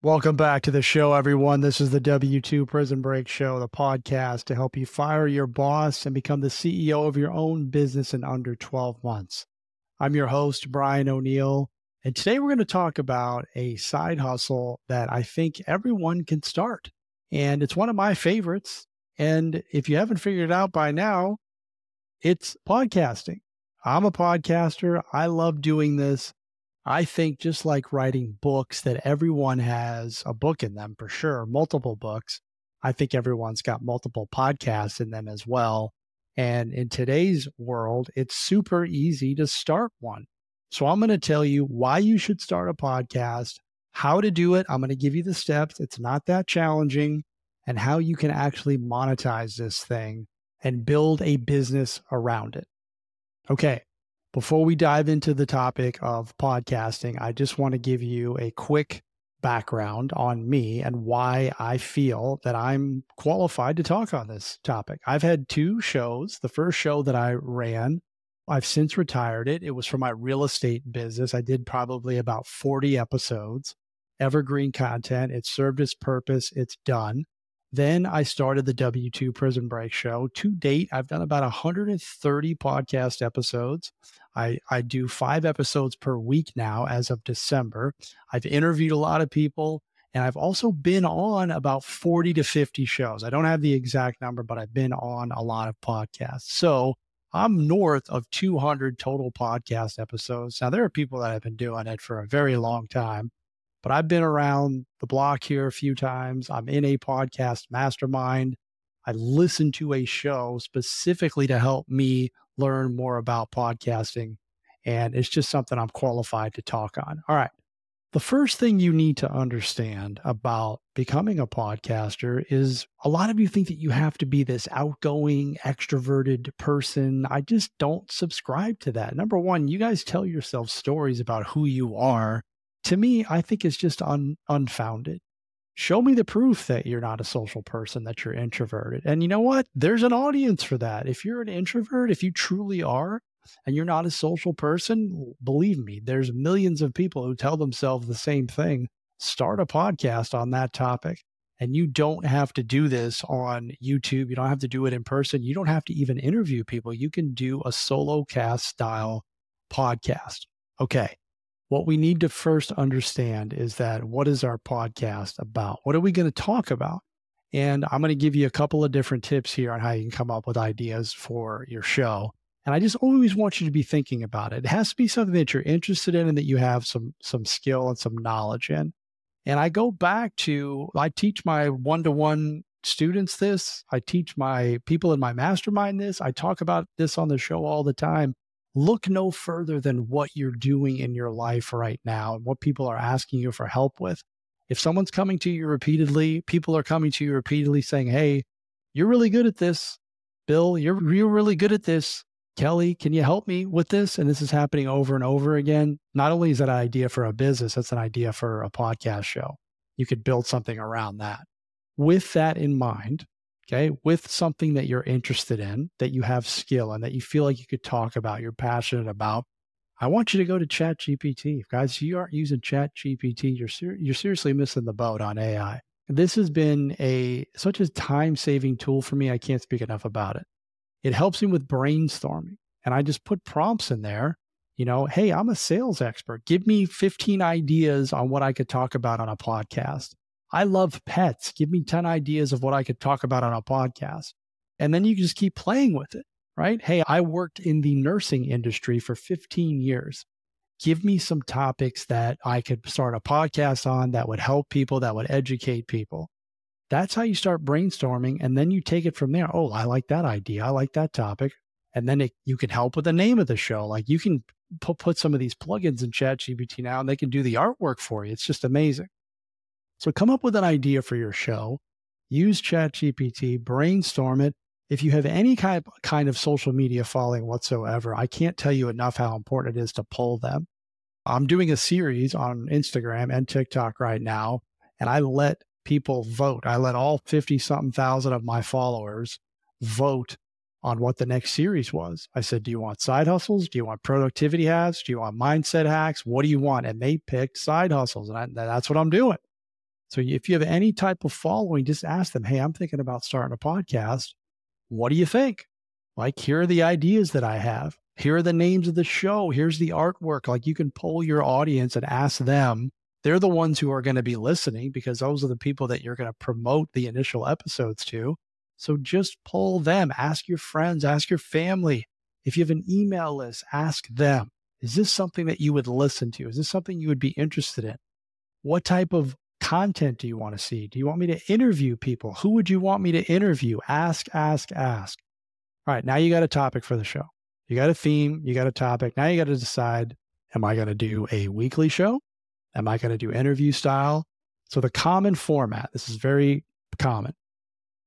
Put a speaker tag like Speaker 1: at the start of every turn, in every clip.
Speaker 1: Welcome back to the show, everyone. This is the W2 Prison Break Show, the podcast to help you fire your boss and become the CEO of your own business in under 12 months. I'm your host, Brian O'Neill, and today we're going to talk about a side hustle that I think everyone can start. And it's one of my favorites. And if you haven't figured it out by now, it's podcasting. I'm a podcaster. I love doing this. I think just like writing books that everyone has a book in them for sure, multiple books. I think everyone's got multiple podcasts in them as well. And in today's world, it's super easy to start one. So I'm going to tell you why you should start a podcast, how to do it. I'm going to give you the steps. It's not that challenging and how you can actually monetize this thing and build a business around it. Okay. Before we dive into the topic of podcasting, I just want to give you a quick background on me and why I feel that I'm qualified to talk on this topic. I've had two shows. The first show that I ran, I've since retired it. It was for my real estate business. I did probably about 40 episodes, evergreen content. It served its purpose, it's done. Then I started the W2 Prison Break show. To date, I've done about 130 podcast episodes. I, I do five episodes per week now as of December. I've interviewed a lot of people and I've also been on about 40 to 50 shows. I don't have the exact number, but I've been on a lot of podcasts. So I'm north of 200 total podcast episodes. Now, there are people that have been doing it for a very long time but I've been around the block here a few times. I'm in a podcast mastermind. I listen to a show specifically to help me learn more about podcasting. And it's just something I'm qualified to talk on. All right. The first thing you need to understand about becoming a podcaster is a lot of you think that you have to be this outgoing, extroverted person. I just don't subscribe to that. Number one, you guys tell yourself stories about who you are to me, I think is just un, unfounded. Show me the proof that you're not a social person, that you're introverted. And you know what? There's an audience for that. If you're an introvert, if you truly are, and you're not a social person, believe me, there's millions of people who tell themselves the same thing. Start a podcast on that topic. And you don't have to do this on YouTube. You don't have to do it in person. You don't have to even interview people. You can do a solo cast style podcast. Okay what we need to first understand is that what is our podcast about? What are we going to talk about? And I'm going to give you a couple of different tips here on how you can come up with ideas for your show. And I just always want you to be thinking about it. It has to be something that you're interested in and that you have some some skill and some knowledge in. And I go back to I teach my one-to-one students this. I teach my people in my mastermind this. I talk about this on the show all the time look no further than what you're doing in your life right now and what people are asking you for help with. If someone's coming to you repeatedly, people are coming to you repeatedly saying, Hey, you're really good at this. Bill, you're, you're really good at this. Kelly, can you help me with this? And this is happening over and over again. Not only is that an idea for a business, that's an idea for a podcast show. You could build something around that. With that in mind, okay, with something that you're interested in, that you have skill and that you feel like you could talk about, you're passionate about, I want you to go to ChatGPT. Guys, if you aren't using ChatGPT, you're ser- you're seriously missing the boat on AI. This has been a such a time-saving tool for me. I can't speak enough about it. It helps me with brainstorming. And I just put prompts in there, you know, hey, I'm a sales expert. Give me 15 ideas on what I could talk about on a podcast. I love pets. Give me 10 ideas of what I could talk about on a podcast. And then you can just keep playing with it, right? Hey, I worked in the nursing industry for 15 years. Give me some topics that I could start a podcast on that would help people, that would educate people. That's how you start brainstorming. And then you take it from there. Oh, I like that idea. I like that topic. And then it, you can help with the name of the show. Like you can put, put some of these plugins in ChatGPT now and they can do the artwork for you. It's just amazing. So come up with an idea for your show, use ChatGPT, brainstorm it. If you have any kind of, kind of social media following whatsoever, I can't tell you enough how important it is to pull them. I'm doing a series on Instagram and TikTok right now, and I let people vote. I let all 50 something thousand of my followers vote on what the next series was. I said, Do you want side hustles? Do you want productivity hacks? Do you want mindset hacks? What do you want? And they picked side hustles. And I, that's what I'm doing. So if you have any type of following, just ask them, hey, I'm thinking about starting a podcast. What do you think? Like, here are the ideas that I have. Here are the names of the show. Here's the artwork. Like, you can poll your audience and ask them. They're the ones who are going to be listening because those are the people that you're going to promote the initial episodes to. So just poll them, ask your friends, ask your family. If you have an email list, ask them. Is this something that you would listen to? Is this something you would be interested in? What type of content do you want to see? Do you want me to interview people? Who would you want me to interview? Ask, ask, ask. All right, now you got a topic for the show. You got a theme, you got a topic. Now you got to decide am I going to do a weekly show? Am I going to do interview style? So, the common format, this is very common.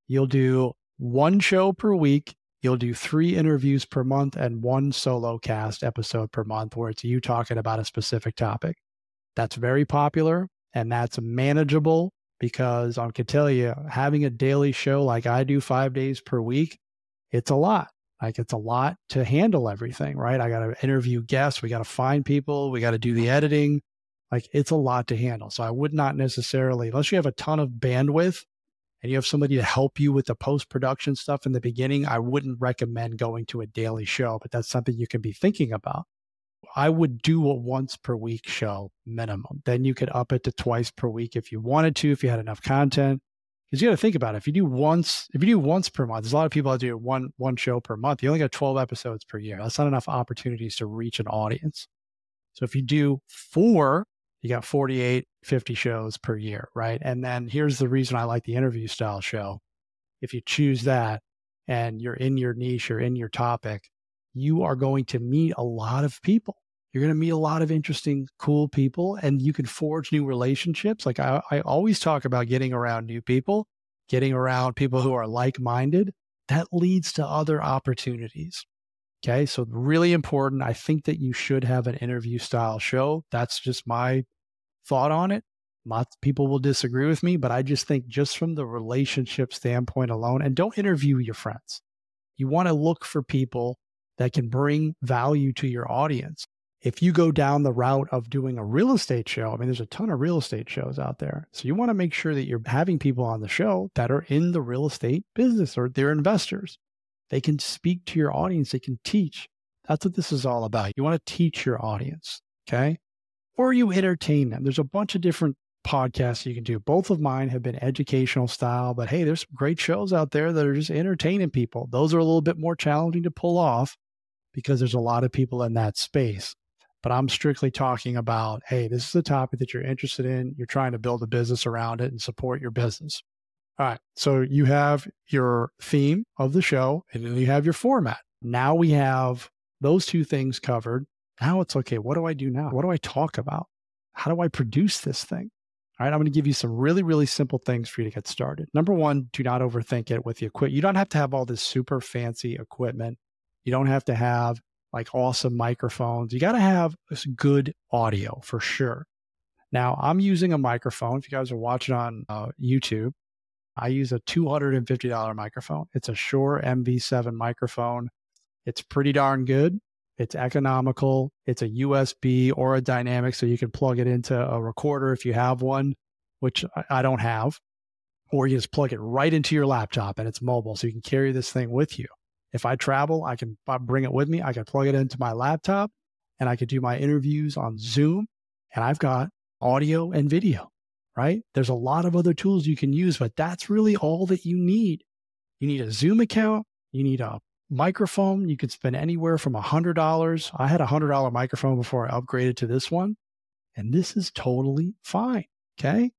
Speaker 1: You'll do one show per week. You'll do three interviews per month and one solo cast episode per month where it's you talking about a specific topic. That's very popular and that's manageable because I can tell you, having a daily show like I do five days per week, it's a lot. Like it's a lot to handle everything, right? I got to interview guests, we got to find people, we got to do the editing. Like it's a lot to handle. So I would not necessarily, unless you have a ton of bandwidth and you have somebody to help you with the post production stuff in the beginning, I wouldn't recommend going to a daily show, but that's something you can be thinking about. I would do a once per week show minimum. Then you could up it to twice per week if you wanted to, if you had enough content. Because you got to think about it. If you do once, if you do once per month, there's a lot of people that do one one show per month. You only got 12 episodes per year. That's not enough opportunities to reach an audience. So if you do four, you got 48, 50 shows per year, right? And then here's the reason I like the interview style show. If you choose that and you're in your niche or in your topic, you are going to meet a lot of people. You're going to meet a lot of interesting, cool people, and you can forge new relationships. Like I, I always talk about getting around new people, getting around people who are like minded. That leads to other opportunities. Okay. So, really important. I think that you should have an interview style show. That's just my thought on it. Lots of people will disagree with me, but I just think just from the relationship standpoint alone, and don't interview your friends. You want to look for people that can bring value to your audience. If you go down the route of doing a real estate show, I mean, there's a ton of real estate shows out there. So you want to make sure that you're having people on the show that are in the real estate business or they're investors. They can speak to your audience, they can teach. That's what this is all about. You want to teach your audience, okay? Or you entertain them. There's a bunch of different podcasts you can do. Both of mine have been educational style, but hey, there's some great shows out there that are just entertaining people. Those are a little bit more challenging to pull off because there's a lot of people in that space. But I'm strictly talking about, hey, this is a topic that you're interested in. You're trying to build a business around it and support your business. All right. So you have your theme of the show and then you have your format. Now we have those two things covered. Now it's okay. What do I do now? What do I talk about? How do I produce this thing? All right, I'm going to give you some really, really simple things for you to get started. Number one, do not overthink it with the equipment. You don't have to have all this super fancy equipment. You don't have to have like awesome microphones. You got to have good audio for sure. Now, I'm using a microphone. If you guys are watching on uh, YouTube, I use a $250 microphone. It's a Shure MV7 microphone. It's pretty darn good. It's economical. It's a USB or a dynamic, so you can plug it into a recorder if you have one, which I don't have. Or you just plug it right into your laptop and it's mobile, so you can carry this thing with you. If I travel, I can bring it with me. I can plug it into my laptop and I can do my interviews on Zoom and I've got audio and video, right? There's a lot of other tools you can use, but that's really all that you need. You need a Zoom account. You need a microphone. You could spend anywhere from $100. I had a $100 microphone before I upgraded to this one, and this is totally fine. Okay.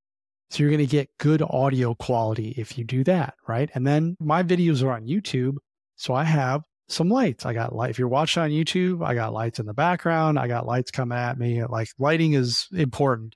Speaker 1: So you're going to get good audio quality if you do that, right? And then my videos are on YouTube. So I have some lights. I got light. If you're watching on YouTube, I got lights in the background. I got lights coming at me. Like lighting is important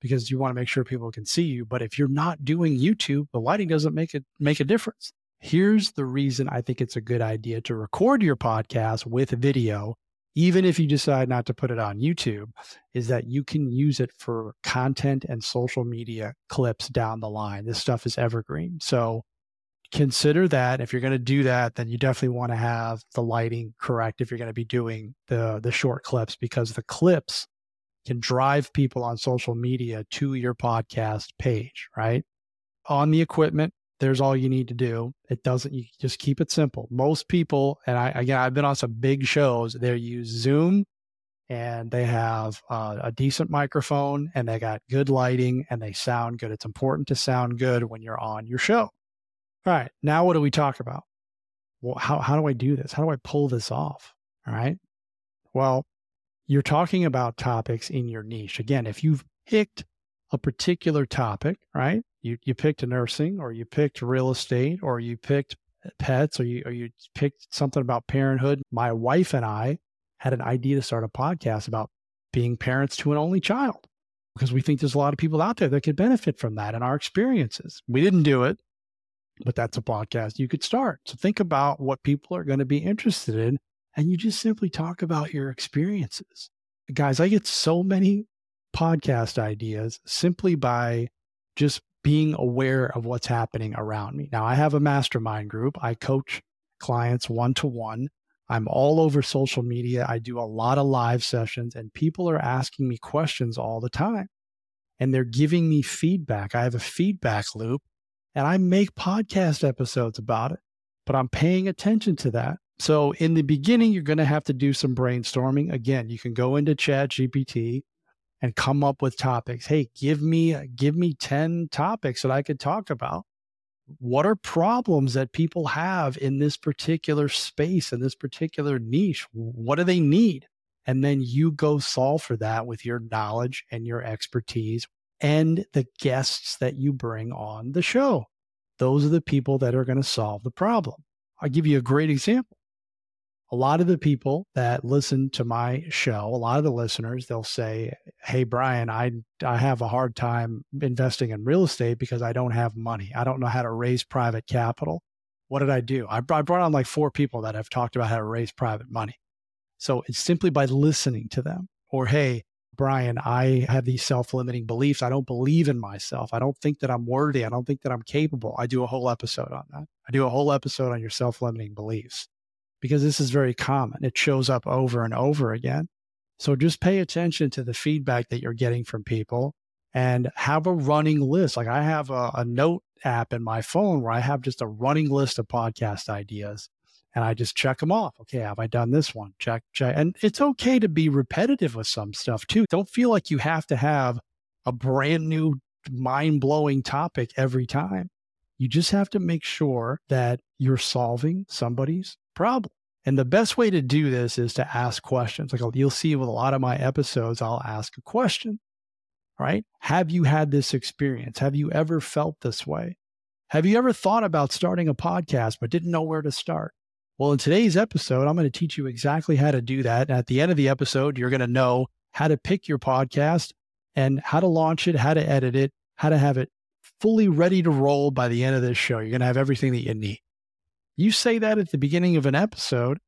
Speaker 1: because you want to make sure people can see you. But if you're not doing YouTube, the lighting doesn't make it make a difference. Here's the reason I think it's a good idea to record your podcast with video, even if you decide not to put it on YouTube, is that you can use it for content and social media clips down the line. This stuff is evergreen. So consider that if you're going to do that then you definitely want to have the lighting correct if you're going to be doing the the short clips because the clips can drive people on social media to your podcast page, right? On the equipment, there's all you need to do. It doesn't, you just keep it simple. Most people, and I, again, I've been on some big shows, they use Zoom and they have uh, a decent microphone and they got good lighting and they sound good. It's important to sound good when you're on your show. All right. Now, what do we talk about? Well, how, how do I do this? How do I pull this off? All right. Well, you're talking about topics in your niche. Again, if you've picked a particular topic, right? You you picked nursing or you picked real estate or you picked uh, pets or you or you picked something about parenthood. My wife and I had an idea to start a podcast about being parents to an only child because we think there's a lot of people out there that could benefit from that and our experiences. We didn't do it, but that's a podcast you could start. So think about what people are going to be interested in and you just simply talk about your experiences. Guys, I get so many podcast ideas simply by just being aware of what's happening around me. Now, I have a mastermind group. I coach clients one to one. I'm all over social media. I do a lot of live sessions, and people are asking me questions all the time. And they're giving me feedback. I have a feedback loop, and I make podcast episodes about it, but I'm paying attention to that. So, in the beginning, you're going to have to do some brainstorming. Again, you can go into Chat GPT and come up with topics. Hey, give me uh, give me 10 topics that I could talk about. What are problems that people have in this particular space in this particular niche? What do they need? And then you go solve for that with your knowledge and your expertise and the guests that you bring on the show. Those are the people that are going to solve the problem. I'll give you a great example a lot of the people that listen to my show, a lot of the listeners, they'll say, "Hey Brian, I I have a hard time investing in real estate because I don't have money. I don't know how to raise private capital. What did I do? I, I brought on like four people that have talked about how to raise private money. So it's simply by listening to them. Or hey, Brian, I have these self-limiting beliefs. I don't believe in myself. I don't think that I'm worthy. I don't think that I'm capable. I do a whole episode on that. I do a whole episode on your self-limiting beliefs because this is very common. It shows up over and over again. So just pay attention to the feedback that you're getting from people and have a running list. Like I have a, a, note app in my phone where I have just a running list of podcast ideas and I just check them off. Okay, have I done this one? Check, check. And it's okay to be repetitive with some stuff too. Don't feel like you have to have a brand new mind blowing topic every time. You just have to make sure that you're solving somebody's problem. And the best way to do this is to ask questions. Like you'll see with a lot of my episodes, I'll ask a question, right? Have you had this experience? Have you ever felt this way? Have you ever thought about starting a podcast but didn't know where to start? Well, in today's episode, I'm going to teach you exactly how to do that. At the end of the episode, you're going to know how to pick your podcast and how to launch it, how to edit it, how to have it fully ready to roll by the end of this show. You're going to have everything that you need. You say that at the beginning of an episode,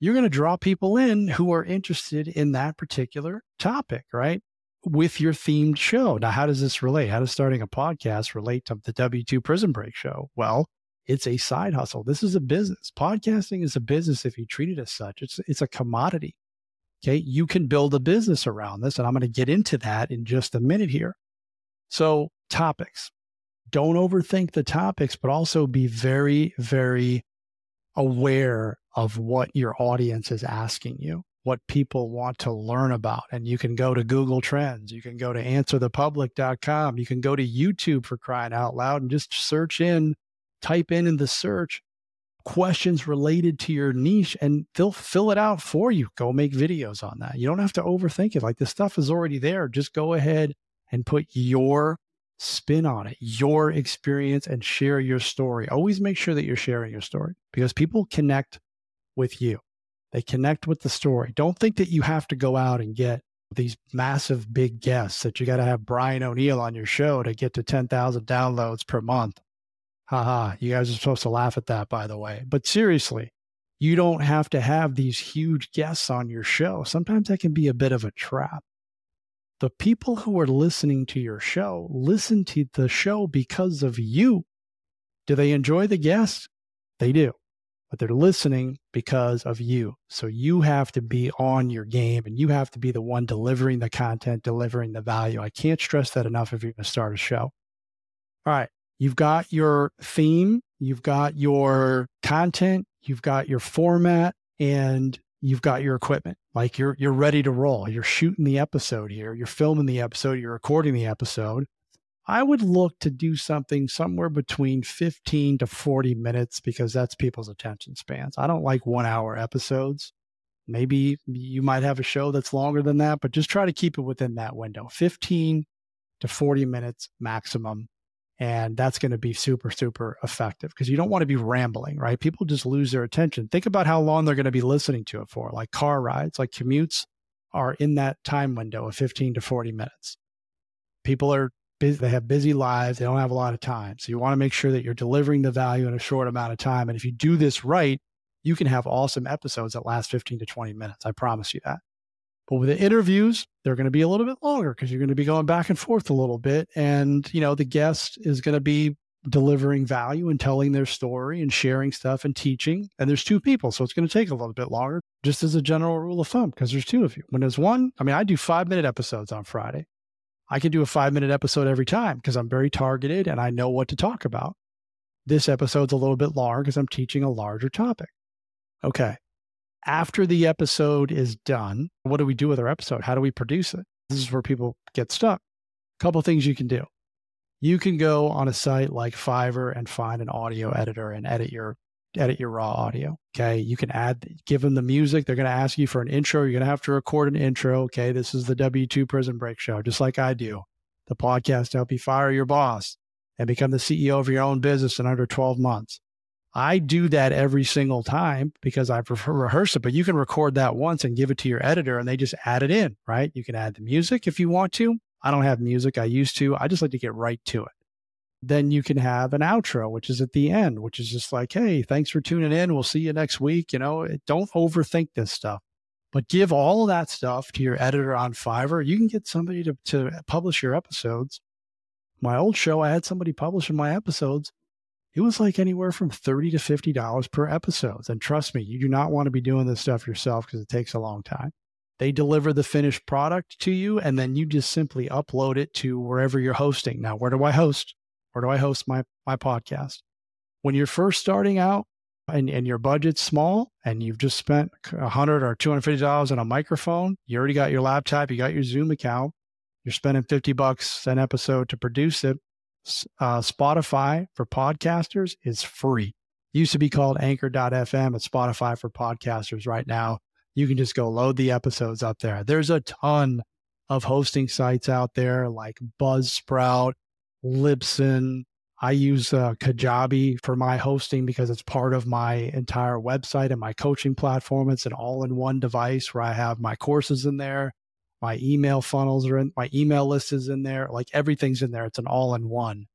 Speaker 1: you're going to draw people in who are interested in that particular topic, right? With your themed show. Now, how does this relate? How does starting a podcast relate to the W2 Prison Break show? Well, it's a side hustle. This is a business. Podcasting is a business if you treat it as such. It's it's a commodity. Okay, you can build a business around this and I'm going to get into that in just a minute here. So, topics. Don't overthink the topics, but also be very very aware of what your audience is asking you, what people want to learn about. And you can go to Google Trends, you can go to answerthepublic.com, you can go to YouTube for crying out loud and just search in, type in in the search questions related to your niche and they'll fill it out for you. Go make videos on that. You don't have to overthink it. Like the stuff is already there. Just go ahead and put your spin on it, your experience, and share your story. Always make sure that you're sharing your story because people connect with you. They connect with the story. Don't think that you have to go out and get these massive big guests that you got to have Brian O'Neill on your show to get to 10,000 downloads per month. Haha, you guys are supposed to laugh at that, by the way. But seriously, you don't have to have these huge guests on your show. Sometimes that can be a bit of a trap the people who are listening to your show listen to the show because of you. Do they enjoy the guests? They do. but they're listening because of you. So you have to be on your game and you have to be the one delivering the content, delivering the value. I can't stress that enough if you're going to start a show. All right. You've got your theme, you've got your content, you've got your format, and you've got your equipment. Like you're you're ready to roll. You're shooting the episode here, you're filming the episode, you're recording the episode. I would look to do something somewhere between 15 to 40 minutes because that's people's attention spans. I don't like 1-hour episodes. Maybe you might have a show that's longer than that, but just try to keep it within that window. 15 to 40 minutes maximum and that's going to be super, super effective because you don't want to be rambling, right? People just lose their attention. Think about how long they're going to be listening to it for, like car rides, like commutes are in that time window of 15 to 40 minutes. People are busy, they have busy lives, they don't have a lot of time. So you want to make sure that you're delivering the value in a short amount of time. And if you do this right, you can have awesome episodes that last 15 to 20 minutes. I promise you that. But with the interviews, they're going to be a little bit longer because you're going to be going back and forth a little bit. And, you know, the guest is going to be delivering value and telling their story and sharing stuff and teaching. And there's two people. So it's going to take a little bit longer, just as a general rule of thumb, because there's two of you. When there's one, I mean, I do five minute episodes on Friday. I can do a five minute episode every time because I'm very targeted and I know what to talk about. This episode's a little bit longer because I'm teaching a larger topic. Okay after the episode is done, what do we do with our episode? How do we produce it? This is where people get stuck. A couple things you can do. You can go on a site like Fiverr and find an audio editor and edit your edit your raw audio. Okay. You can add, give them the music. They're going to ask you for an intro. You're going to have to record an intro. Okay. This is the W2 Prison Break Show, just like I do. The podcast to help you fire your boss and become the CEO of your own business in under 12 months. I do that every single time because I prefer rehearse it, but you can record that once and give it to your editor and they just add it in, right? You can add the music if you want to. I don't have music. I used to. I just like to get right to it. Then you can have an outro, which is at the end, which is just like, hey, thanks for tuning in. We'll see you next week. You know, eh, don't overthink this stuff, but give all of that stuff to your editor on Fiverr. You can get somebody to, to publish your episodes. My old show, I had somebody publishing my episodes it was like anywhere from 30 to $50 per episode. And trust me, you do not want to be doing this stuff yourself because it takes a long time. They deliver the finished product to you, and then you just simply upload it to wherever you're hosting. Now, where do I host? Where do I host my, my podcast? When you're first starting out and, and your budget's small and you've just spent 100 or $250 on a microphone, you already got your laptop, you got your Zoom account, you're spending 50 bucks an episode to produce it uh, Spotify for podcasters is free. It used to be called anchor.fm. It's Spotify for podcasters right now. You can just go load the episodes up there. There's a ton of hosting sites out there like Buzzsprout, Libsyn. I use uh, Kajabi for my hosting because it's part of my entire website and my coaching platform. It's an all in one device where I have my courses in there my email funnels are in my email list is in there like everything's in there it's an all-in-one.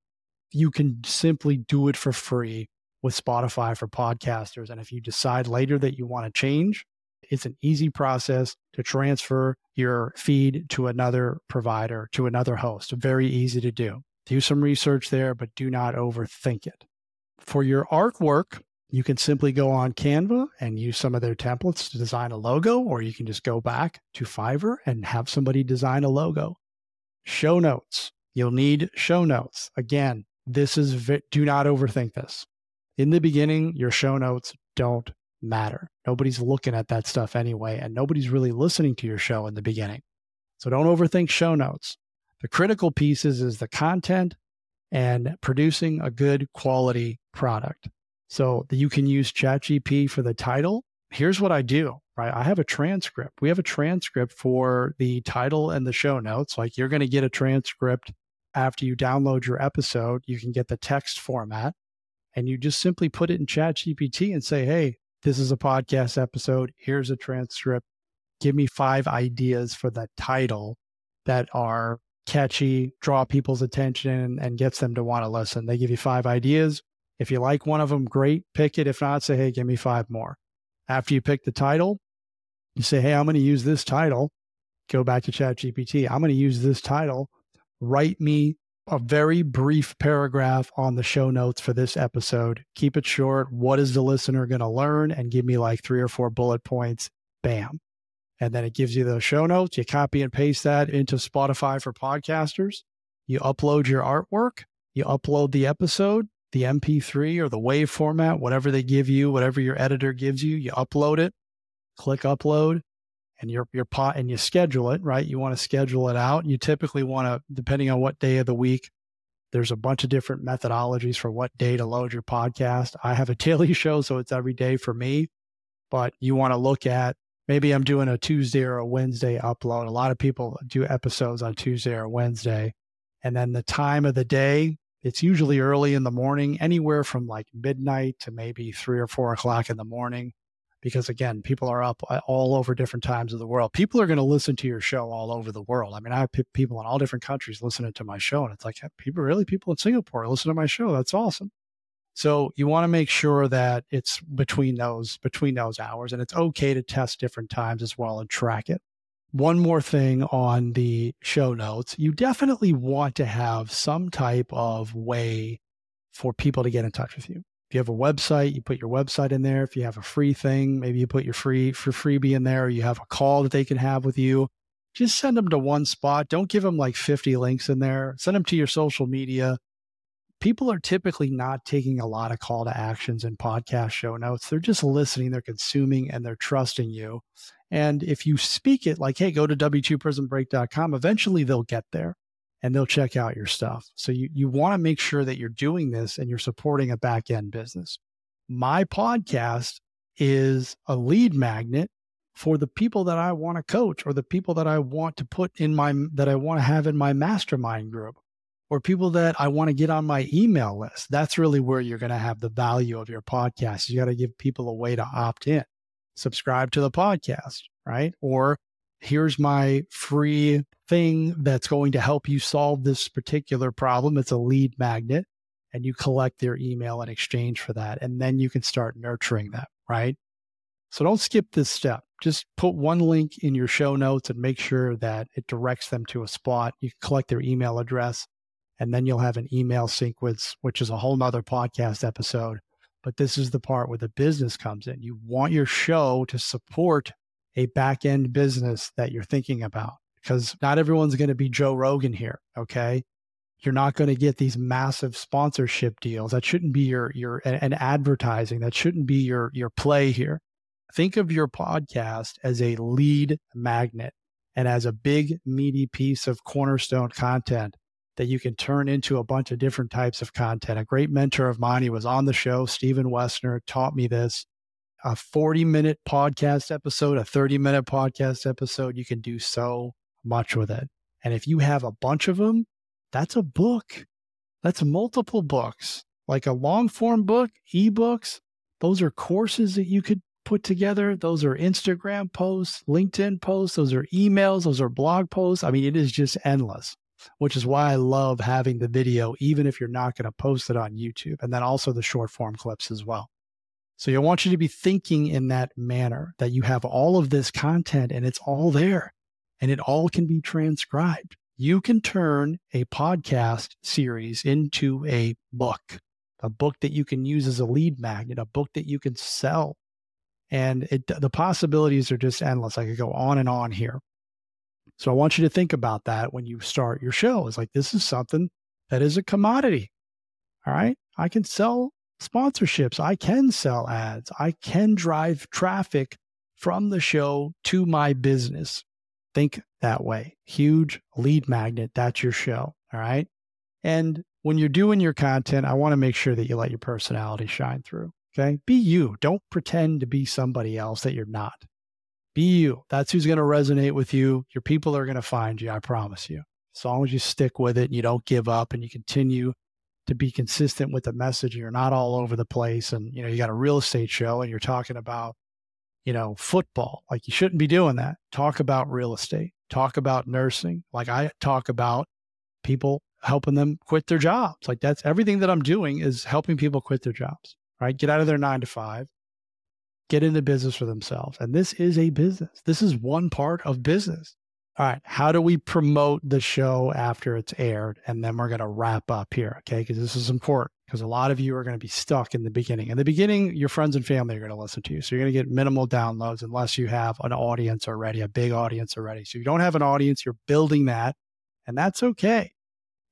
Speaker 1: You can simply do it for free with spotify for podcasters and if you decide later that you want to change it's an easy process to transfer your feed to another provider to another host very easy to do. Do some research there but do not overthink it. For your artwork you can simply go on Canva and use some of their templates to design a logo, or you can just go back to Fiverr and have somebody design a logo. Show notes. You'll need show notes. Again, this is, do not overthink this. In the beginning, your show notes don't matter. Nobody's looking at that stuff anyway, and nobody's really listening to your show in the beginning. So don't overthink show notes. The critical pieces is the content and producing a good quality product. So you can use ChatGPT for the title. Here's what I do, right? I have a transcript. We have a transcript for the title and the show notes. Like you're going to get a transcript after you download your episode. You can get the text format and you just simply put it in ChatGPT and say, hey, this is a podcast episode. Here's a transcript. Give me five ideas for the title that are catchy, draw people's attention, and gets them to want to listen. They give you five ideas. If you like one of them, great, pick it. If not, say, hey, give me five more. After you pick the title, you say, hey, I'm going to use this title. Go back to ChatGPT. I'm going to use this title. Write me a very brief paragraph on the show notes for this episode. Keep it short. What is the listener going to learn? And give me like three or four bullet points. Bam. And then it gives you the show notes. You copy and paste that into Spotify for podcasters. You upload your artwork. You upload the episode, the MP3 or the WAV format, whatever they give you, whatever your editor gives you. You upload it, click upload, and your your pot and you schedule it, right? You want to schedule it out. You typically want to, depending on what day of the week, there's a bunch of different methodologies for what day to load your podcast. I have a daily show, so it's every day for me. But you want to look at maybe I'm doing a Tuesday or a Wednesday upload. A lot of people do episodes on Tuesday or Wednesday. And then the time of the day, it's usually early in the morning, anywhere from like midnight to maybe three or four o'clock in the morning because again, people are up uh, all over different times of the world. People are going to listen to your show all over the world. I mean, I have people in all different countries listening to my show, and it's like people really people in Singapore listen to my show. That's awesome. So you want to make sure that it's between those between those hours, and it's okay to test different times as well and track it. One more thing on the show notes, you definitely want to have some type of way for people to get in touch with you If you have a website, you put your website in there. If you have a free thing, maybe you put your free for freebie in there. you have a call that they can have with you. Just send them to one spot. Don't give them like 50 links in there. Send them to your social media. People are typically not taking a lot of call to actions in podcast show notes. They're just listening, they're consuming, and they're trusting you. And if you speak it like, hey, go to w2prisonbreak.com, eventually they'll get there and they'll check out your stuff. So you, you want to make sure that you're doing this and you're supporting a back end business. My podcast is a lead magnet for the people that I want to coach or the people that I want to put in my that I want to have in my mastermind group or people that I want to get on my email list. That's really where you're going to have the value of your podcast. You got to give people a way to opt in. Subscribe to the podcast, right? Or here's my free thing that's going to help you solve this particular problem. It's a lead magnet, and you collect their email in exchange for that. And then you can start nurturing them, right? So don't skip this step. Just put one link in your show notes and make sure that it directs them to a spot. You collect their email address, and then you'll have an email sequence, which is a whole nother podcast episode. But this is the part where the business comes in. You want your show to support a back end business that you're thinking about because not everyone's going to be Joe Rogan here. Okay. You're not going to get these massive sponsorship deals. That shouldn't be your, your, and advertising. That shouldn't be your, your play here. Think of your podcast as a lead magnet and as a big, meaty piece of cornerstone content that you can turn into a bunch of different types of content. A great mentor of mine, he was on the show, Stephen Westner, taught me this a 40 minute podcast episode, a 30 minute podcast episode, you can do so much with it. And if you have a bunch of them, that's a book. That's multiple books, like a long form book, ebooks. Those are courses that you could put together. Those are Instagram posts, LinkedIn posts, those are emails, those are blog posts. I mean, it is just endless, which is why I love having the video, even if you're not going to post it on YouTube. And then also the short form clips as well. So I want you to be thinking in that manner that you have all of this content and it's all there and it all can be transcribed. You can turn a podcast series into a book, a book that you can use as a lead magnet, a book that you can sell. And it, the possibilities are just endless. I could go on and on here. So I want you to think about that when you start your show. It's like, this is something that is a commodity. All right. I can sell sponsorships. I can sell ads. I can drive traffic from the show to my business. Think that way. Huge lead magnet. That's your show. All right. And when you're doing your content, I want to make sure that you let your personality shine through. Okay. Be you. Don't pretend to be somebody else that you're not. Be you. That's who's going to resonate with you. Your people are going to find you. I promise you. As long as you stick with it and you don't give up and you continue to be consistent with the message. You're not all over the place. And, you know, you got a real estate show and you're talking about, you know, football. Like you shouldn't be doing that. Talk about real estate, talk about nursing. Like I talk about people helping them quit their jobs. Like that's everything that I'm doing is helping people quit their jobs, right? Get out of their nine to five, get into business for themselves. And this is a business. This is one part of business. All right. How do we promote the show after it's aired? And then we're going to wrap up here. Okay. Because this is important because a lot of you are going to be stuck in the beginning. In the beginning, your friends and family are going to listen to you. So you're going to get minimal downloads unless you have an audience already, a big audience already. So you don't have an audience, you're building that, and that's okay.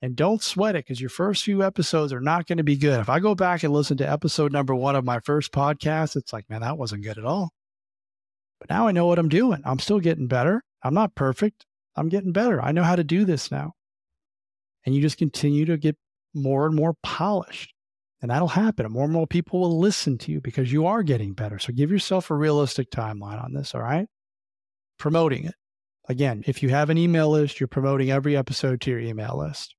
Speaker 1: And don't sweat it because your first few episodes are not going to be good. If I go back and listen to episode number one of my first podcast, it's like, man, that wasn't good at all. But now I know what I'm doing. I'm still getting better. I'm not perfect. I'm getting better. I know how to do this now. And you just continue to get more and more polished. And that'll happen. And more and more people will listen to you because you are getting better. So give yourself a realistic timeline on this. All right. Promoting it. Again, if you have an email list, you're promoting every episode to your email list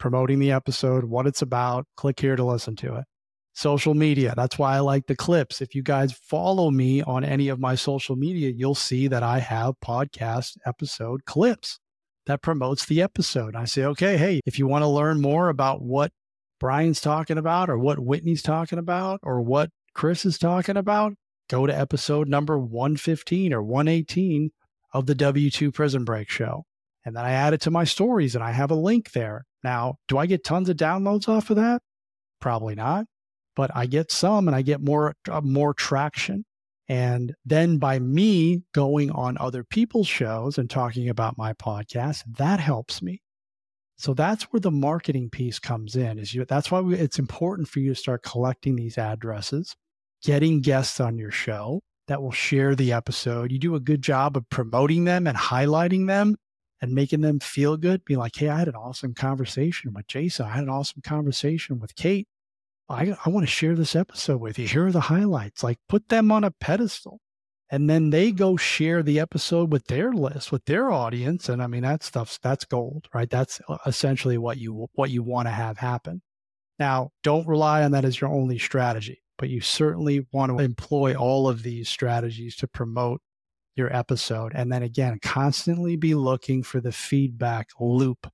Speaker 1: promoting the episode, what it's about. Click here to listen to it. Social media. That's why I like the clips. If you guys follow me on any of my social media, you'll see that I have podcast episode clips that promotes the episode. I say, okay, hey, if you want to learn more about what Brian's talking about or what Whitney's talking about or what Chris is talking about, go to episode number 115 or 118 of the W2 Prison Break Show. And then I add it to my stories and I have a link there. Now, do I get tons of downloads off of that? Probably not, but I get some and I get more uh, more traction. And then by me going on other people's shows and talking about my podcast, that helps me. So that's where the marketing piece comes in. Is you, that's why we, it's important for you to start collecting these addresses, getting guests on your show that will share the episode. You do a good job of promoting them and highlighting them and making them feel good, be like, hey, I had an awesome conversation with Jason. I had an awesome conversation with Kate. I, I want to share this episode with you. Here are the highlights. Like put them on a pedestal. And then they go share the episode with their list, with their audience. And I mean, that stuff's that's gold, right? That's uh, essentially what you what you want to have happen. Now, don't rely on that as your only strategy, but you certainly want to employ all of these strategies to promote your episode. And then again, constantly be looking for the feedback loop.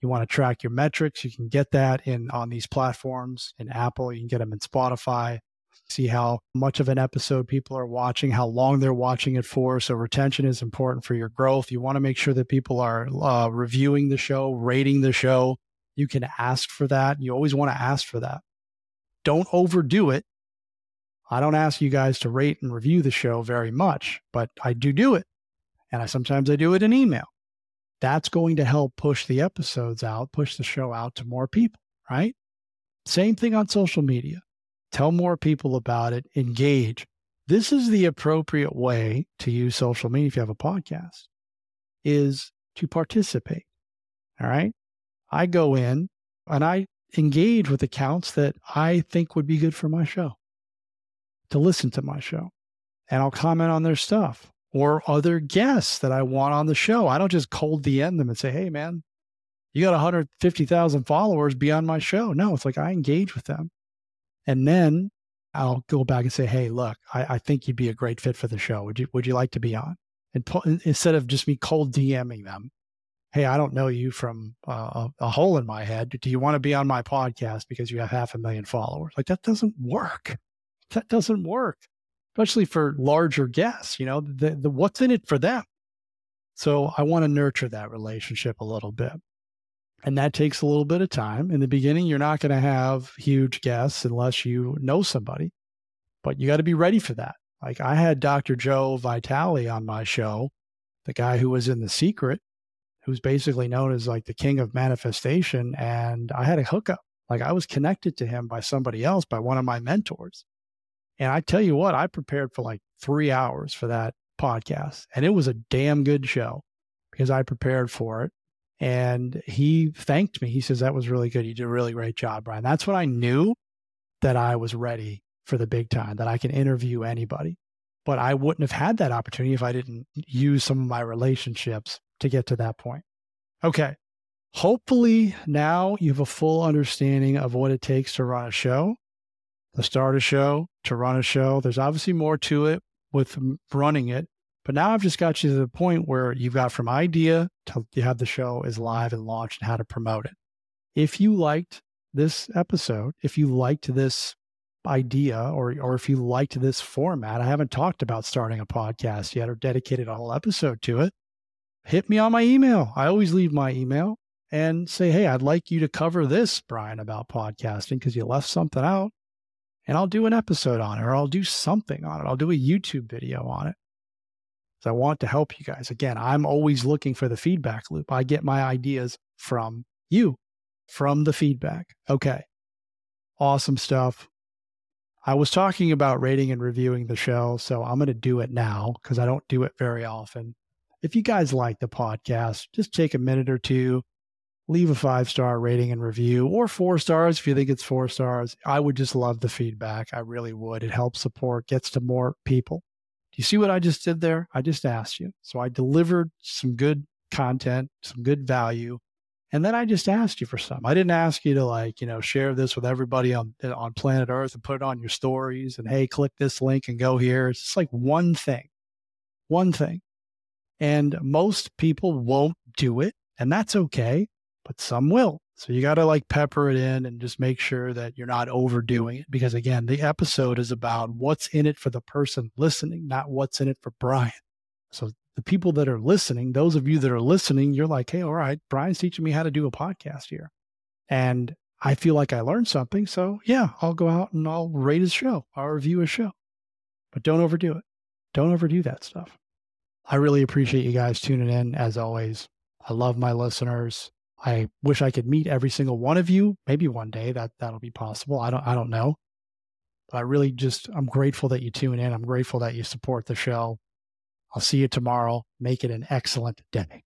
Speaker 1: You want to track your metrics. You can get that in on these platforms in Apple. You can get them in Spotify. See how much of an episode people are watching, how long they're watching it for. So retention is important for your growth. You want to make sure that people are uh, reviewing the show, rating the show. You can ask for that. You always want to ask for that. Don't overdo it I don't ask you guys to rate and review the show very much, but I do do it. And I sometimes I do it in email. That's going to help push the episodes out, push the show out to more people, right? Same thing on social media. Tell more people about it, engage. This is the appropriate way to use social media if you have a podcast is to participate. All right? I go in and I engage with accounts that I think would be good for my show to listen to my show and I'll comment on their stuff or other guests that I want on the show. I don't just cold DM them and say, hey, man, you got 150,000 followers beyond my show. No, it's like I engage with them. And then I'll go back and say, hey, look, I, I think you'd be a great fit for the show. Would you, would you like to be on? And instead of just me cold DMing them, hey, I don't know you from uh, a, a hole in my head. Do you want to be on my podcast because you have half a million followers? Like that doesn't work that doesn't work, especially for larger guests. You know, the, the what's in it for them. So I want to nurture that relationship a little bit. And that takes a little bit of time. In the beginning, you're not going to have huge guests unless you know somebody, but you got to be ready for that. Like I had Dr. Joe Vitale on my show, the guy who was in The Secret, who's basically known as like the king of manifestation. And I had a hookup. Like I was connected to him by somebody else, by one of my mentors. And I tell you what, I prepared for like three hours for that podcast, and it was a damn good show because I prepared for it. And he thanked me. He says, That was really good. You did a really great job, Brian. That's when I knew that I was ready for the big time, that I can interview anybody. But I wouldn't have had that opportunity if I didn't use some of my relationships to get to that point. Okay. Hopefully, now you have a full understanding of what it takes to run a show start a show, to run a show. There's obviously more to it with running it. But now I've just got you to the point where you've got from idea to you have the show is live and launched and how to promote it. If you liked this episode, if you liked this idea or or if you liked this format, I haven't talked about starting a podcast yet or dedicated a whole episode to it. hit me on my email. I always leave my email and say, hey, I'd like you to cover this, Brian, about podcasting because you left something out. And I'll do an episode on it or I'll do something on it. I'll do a YouTube video on it. So I want to help you guys. Again, I'm always looking for the feedback loop. I get my ideas from you, from the feedback. Okay. Awesome stuff. I was talking about rating and reviewing the show, so I'm going to do it now because I don't do it very often. If you guys like the podcast, just take a minute or two, leave a five star rating and review, or four stars if you think it's four stars. I would just love the feedback. I really would. It helps support, gets to more people. Do you see what I just did there? I just asked you. So I delivered some good content, some good value and then I just asked you for some. I didn't ask you to like, you know, share this with everybody on on planet Earth and put it on your stories and hey, click this link and go here. It's just like one thing. One thing. And most people won't do it, and that's okay, but some will. So you got to like pepper it in and just make sure that you're not overdoing it because again, the episode is about what's in it for the person listening, not what's in it for Brian. So the people that are listening, those of you that are listening, you're like, hey, all right, Brian's teaching me how to do a podcast here. And I feel like I learned something. So yeah, I'll go out and I'll rate his show, I'll review his show. But don't overdo it. Don't overdo that stuff. I really appreciate you guys tuning in as always. I love my listeners. I wish I could meet every single one of you. Maybe one day that that'll be possible. I don't I don't know. But I really just I'm grateful that you tune in. I'm grateful that you support the show. I'll see you tomorrow. Make it an excellent day.